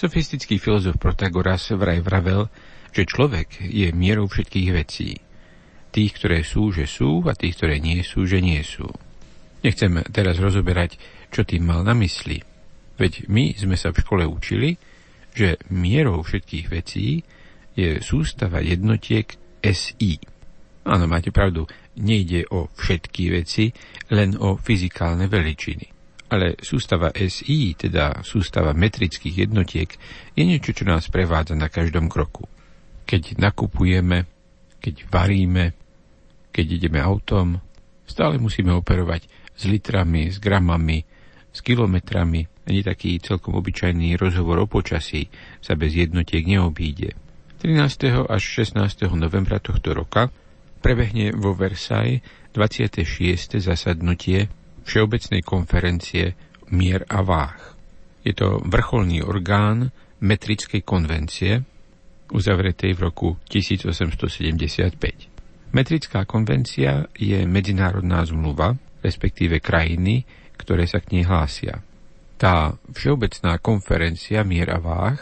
Sofistický filozof Protagoras vraj vravel, že človek je mierou všetkých vecí. Tých, ktoré sú, že sú a tých, ktoré nie sú, že nie sú. Nechcem teraz rozoberať, čo tým mal na mysli. Veď my sme sa v škole učili, že mierou všetkých vecí je sústava jednotiek SI. Áno, máte pravdu, nejde o všetky veci, len o fyzikálne veličiny ale sústava SI, teda sústava metrických jednotiek, je niečo, čo nás prevádza na každom kroku. Keď nakupujeme, keď varíme, keď ideme autom, stále musíme operovať s litrami, s gramami, s kilometrami. Ani taký celkom obyčajný rozhovor o počasí sa bez jednotiek neobíde. 13. až 16. novembra tohto roka prebehne vo Versailles 26. zasadnutie Všeobecnej konferencie Mier a váh. Je to vrcholný orgán metrickej konvencie, uzavretej v roku 1875. Metrická konvencia je medzinárodná zmluva, respektíve krajiny, ktoré sa k nej hlásia. Tá Všeobecná konferencia Mier a váh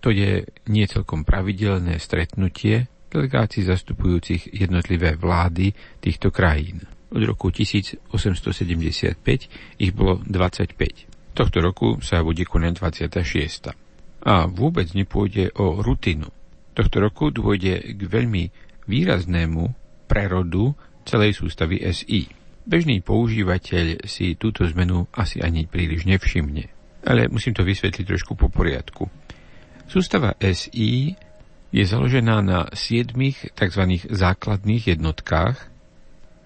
to je nie pravidelné stretnutie delegácií zastupujúcich jednotlivé vlády týchto krajín od roku 1875 ich bolo 25. Tohto roku sa bude konať 26. A vôbec nepôjde o rutinu. Tohto roku dôjde k veľmi výraznému prerodu celej sústavy SI. Bežný používateľ si túto zmenu asi ani príliš nevšimne. Ale musím to vysvetliť trošku po poriadku. Sústava SI je založená na siedmých tzv. základných jednotkách,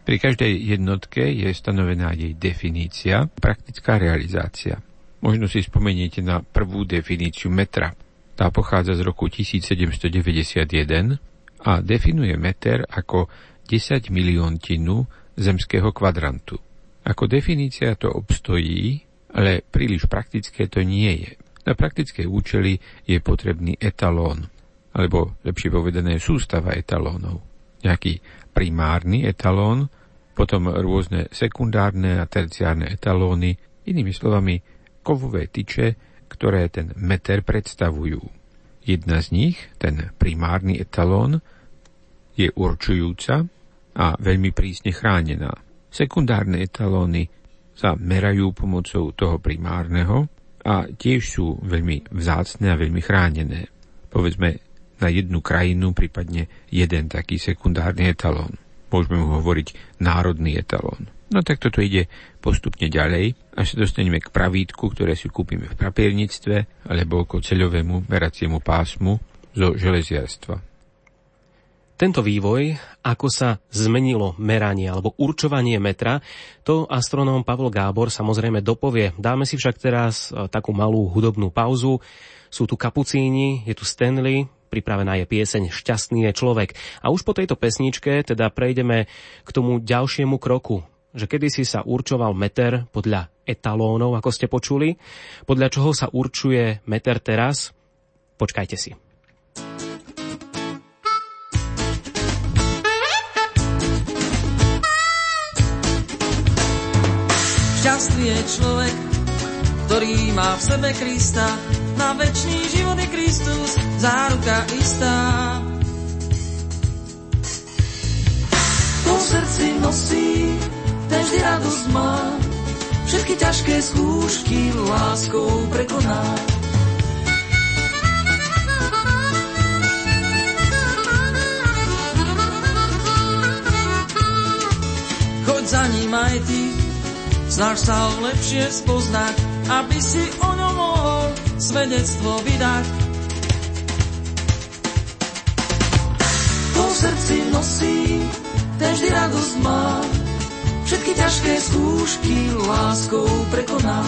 pri každej jednotke je stanovená jej definícia, praktická realizácia. Možno si spomeniete na prvú definíciu metra. Tá pochádza z roku 1791 a definuje meter ako 10 miliontinu zemského kvadrantu. Ako definícia to obstojí, ale príliš praktické to nie je. Na praktické účely je potrebný etalón, alebo lepšie povedané sústava etalónov. Nejaký primárny etalón, potom rôzne sekundárne a terciárne etalóny, inými slovami kovové tyče, ktoré ten meter predstavujú. Jedna z nich, ten primárny etalón, je určujúca a veľmi prísne chránená. Sekundárne etalóny sa merajú pomocou toho primárneho a tiež sú veľmi vzácne a veľmi chránené. Povedzme na jednu krajinu, prípadne jeden taký sekundárny etalón môžeme mu hovoriť národný etalón. No tak toto ide postupne ďalej, až sa dostaneme k pravítku, ktoré si kúpime v papierníctve alebo k ceľovému meraciemu pásmu zo železiarstva. Tento vývoj, ako sa zmenilo meranie alebo určovanie metra, to astronóm Pavol Gábor samozrejme dopovie. Dáme si však teraz e, takú malú hudobnú pauzu. Sú tu kapucíni, je tu Stanley, pripravená je pieseň Šťastný je človek. A už po tejto pesničke teda prejdeme k tomu ďalšiemu kroku, že kedysi sa určoval meter podľa etalónov, ako ste počuli. Podľa čoho sa určuje meter teraz? Počkajte si. Šťastný je človek, ktorý má v sebe Krista, na večný život je Kristus, záruka istá. To srdci nosí, ten vždy radosť má, všetky ťažké skúšky láskou prekoná. Choď za ním aj ty, snaž sa ho lepšie spoznať, aby si o ňom mohol svedectvo vydať. To srdci nosí, ten vždy radosť má, všetky ťažké skúšky láskou prekoná.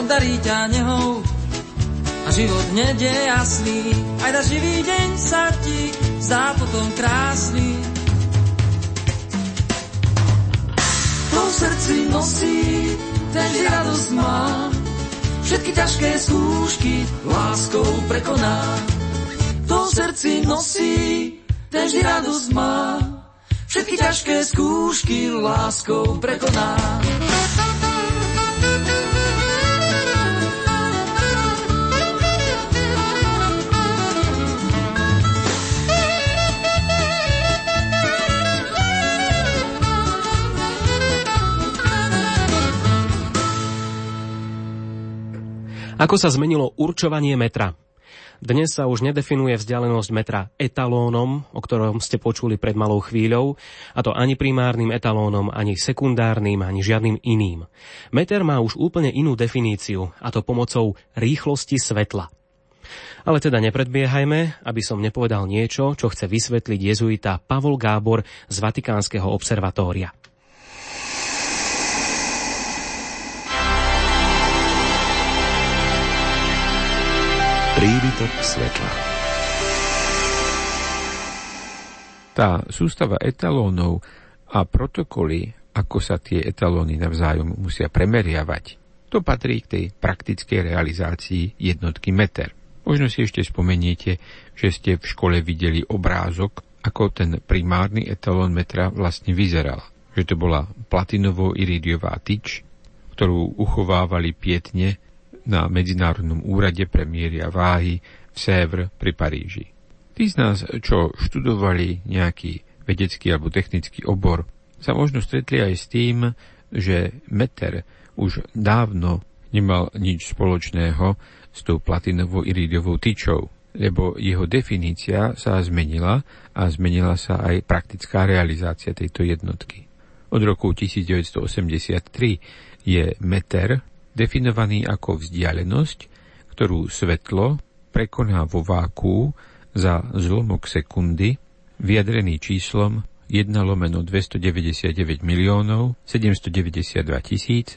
Obdarí ťa nehou a život nede jasný, aj na živý deň sa ti zdá potom krásny. To v srdci nosí, ten radosť má, všetky ťažké skúšky láskou prekoná. To srdci nosí, ten radosť má, všetky ťažké skúšky láskou prekoná. Ako sa zmenilo určovanie metra? Dnes sa už nedefinuje vzdialenosť metra etalónom, o ktorom ste počuli pred malou chvíľou, a to ani primárnym etalónom, ani sekundárnym, ani žiadnym iným. Meter má už úplne inú definíciu, a to pomocou rýchlosti svetla. Ale teda nepredbiehajme, aby som nepovedal niečo, čo chce vysvetliť jezuita Pavol Gábor z Vatikánskeho observatória. Príbytok svetla. Tá sústava etalónov a protokoly, ako sa tie etalóny navzájom musia premeriavať, to patrí k tej praktickej realizácii jednotky meter. Možno si ešte spomeniete, že ste v škole videli obrázok, ako ten primárny etalón metra vlastne vyzeral. Že to bola platinovo-iridiová tyč, ktorú uchovávali pietne na Medzinárodnom úrade pre miery a váhy v Sèvre pri Paríži. Tí z nás, čo študovali nejaký vedecký alebo technický obor, sa možno stretli aj s tým, že meter už dávno nemal nič spoločného s tou platinovou iridiovou tyčou, lebo jeho definícia sa zmenila a zmenila sa aj praktická realizácia tejto jednotky. Od roku 1983 je meter definovaný ako vzdialenosť, ktorú svetlo prekoná vo váku za zlomok sekundy, vyjadrený číslom 1 lomeno 299 miliónov 792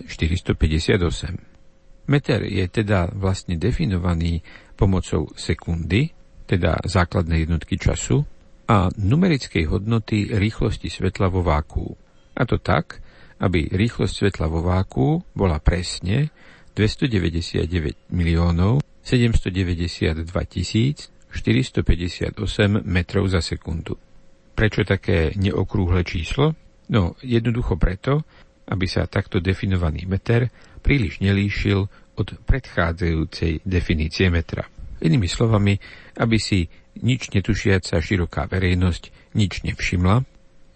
458. Meter je teda vlastne definovaný pomocou sekundy, teda základnej jednotky času, a numerickej hodnoty rýchlosti svetla vo váku. A to tak, aby rýchlosť svetla vo váku bola presne 299 miliónov 792 tisíc 458 metrov za sekundu. Prečo také neokrúhle číslo? No, jednoducho preto, aby sa takto definovaný meter príliš nelíšil od predchádzajúcej definície metra. Inými slovami, aby si nič netušiaca široká verejnosť nič nevšimla,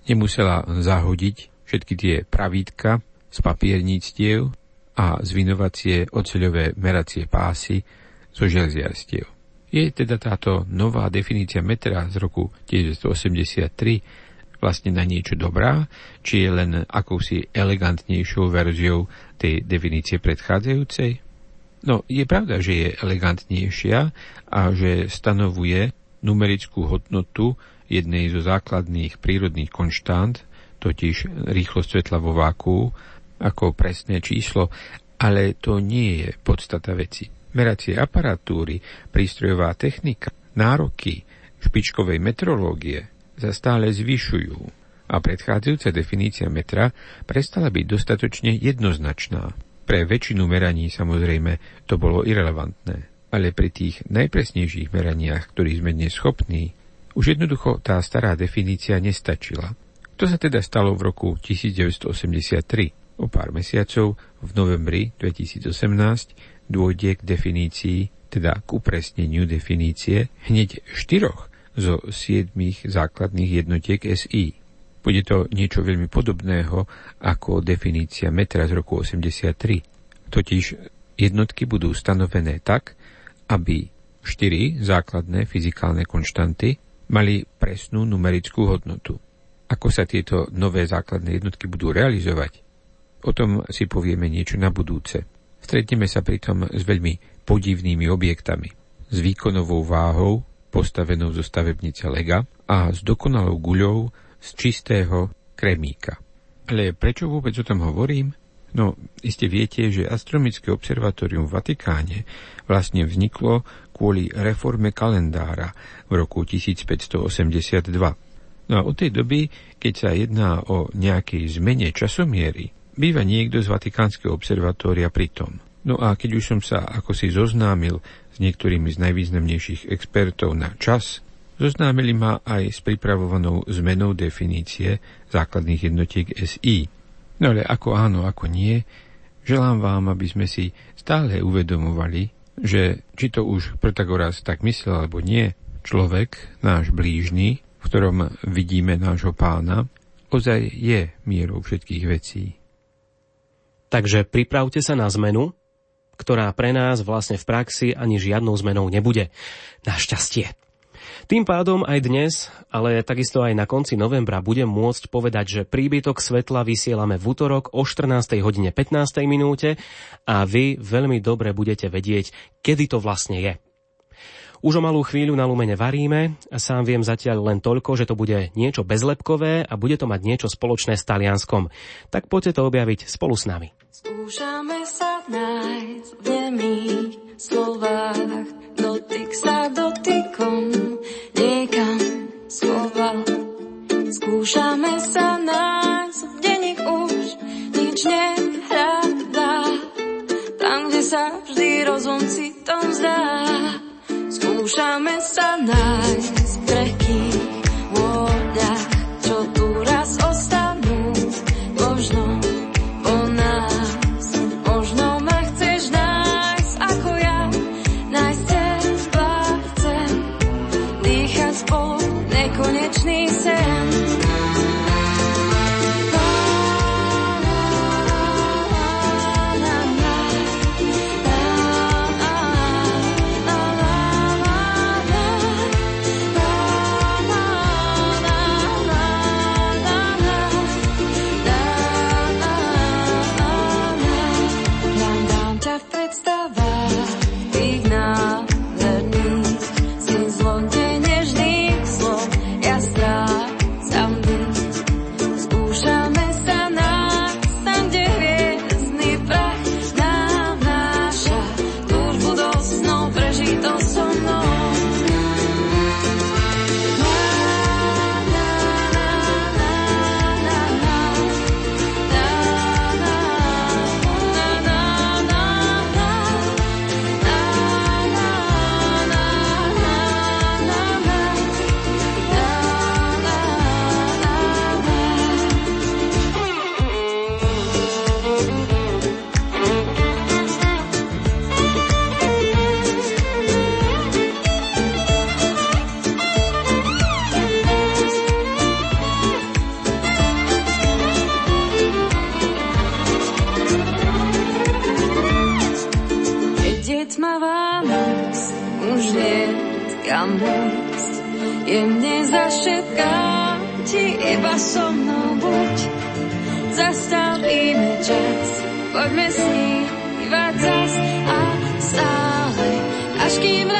nemusela zahodiť všetky tie pravítka z papierníctiev a zvinovacie oceľové meracie pásy zo železiarstiev. Je teda táto nová definícia metra z roku 1983 vlastne na niečo dobrá, či je len akousi elegantnejšou verziou tej definície predchádzajúcej? No, je pravda, že je elegantnejšia a že stanovuje numerickú hodnotu jednej zo základných prírodných konštant, totiž rýchlosť svetla vo váku, ako presné číslo, ale to nie je podstata veci. Meracie aparatúry, prístrojová technika, nároky špičkovej metrológie sa stále zvyšujú a predchádzajúca definícia metra prestala byť dostatočne jednoznačná. Pre väčšinu meraní samozrejme to bolo irrelevantné, ale pri tých najpresnejších meraniach, ktorých sme dnes schopní, už jednoducho tá stará definícia nestačila to sa teda stalo v roku 1983. O pár mesiacov, v novembri 2018, dôjde k definícii, teda k upresneniu definície hneď štyroch zo siedmých základných jednotiek SI. Bude to niečo veľmi podobného ako definícia metra z roku 83. Totiž jednotky budú stanovené tak, aby štyri základné fyzikálne konštanty mali presnú numerickú hodnotu. Ako sa tieto nové základné jednotky budú realizovať, o tom si povieme niečo na budúce. Stretneme sa pritom s veľmi podivnými objektami. S výkonovou váhou, postavenou zo stavebnice Lega a s dokonalou guľou z čistého kremíka. Ale prečo vôbec o tom hovorím? No, iste viete, že astronomické observatórium v Vatikáne vlastne vzniklo kvôli reforme kalendára v roku 1582. No a od tej doby, keď sa jedná o nejakej zmene časomiery, býva niekto z Vatikánskeho observatória pritom. No a keď už som sa ako si zoznámil s niektorými z najvýznamnejších expertov na čas, Zoznámili ma aj s pripravovanou zmenou definície základných jednotiek SI. No ale ako áno, ako nie, želám vám, aby sme si stále uvedomovali, že či to už Protagoras tak myslel alebo nie, človek, náš blížny, v ktorom vidíme nášho pána, ozaj je mierou všetkých vecí. Takže pripravte sa na zmenu, ktorá pre nás vlastne v praxi ani žiadnou zmenou nebude. Našťastie. Tým pádom aj dnes, ale takisto aj na konci novembra budem môcť povedať, že príbytok svetla vysielame v útorok o 14. hodine 15. minúte a vy veľmi dobre budete vedieť, kedy to vlastne je. Už o malú chvíľu na Lumene varíme, sám viem zatiaľ len toľko, že to bude niečo bezlepkové a bude to mať niečo spoločné s Talianskom. Tak poďte to objaviť spolu s nami. Skúšame sa nájsť v nemých slovách, dotyk sa dotykom niekam schoval. Skúšame sa nájsť, kde nik už nič nehráva. Tam, kde sa vždy rozum citom zdá. Skúšame sa nájsť krehkých kam ísť. Jemne zašepkám ti iba so mnou buď. Zastavíme čas, poďme snívať zas a stále, až kým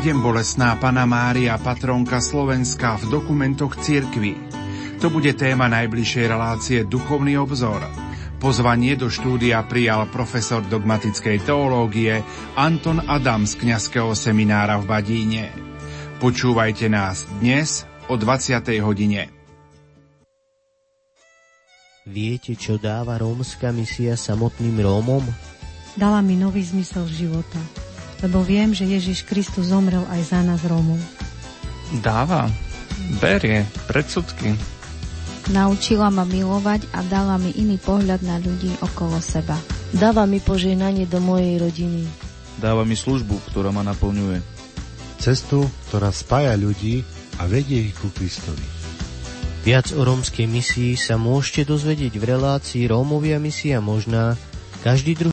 7 bolesná Pana Mária, patronka Slovenska v dokumentoch cirkvi. To bude téma najbližšej relácie Duchovný obzor. Pozvanie do štúdia prijal profesor dogmatickej teológie Anton Adam z kňazského seminára v Badíne. Počúvajte nás dnes o 20. hodine. Viete, čo dáva rómska misia samotným Rómom? Dala mi nový zmysel života lebo viem, že Ježiš Kristus zomrel aj za nás Rómov. Dáva, berie predsudky. Naučila ma milovať a dala mi iný pohľad na ľudí okolo seba. Dáva mi požehnanie do mojej rodiny. Dáva mi službu, ktorá ma naplňuje. Cestu, ktorá spája ľudí a vedie ich ku Kristovi. Viac o rómskej misii sa môžete dozvedieť v relácii Rómovia misia možná každý druhý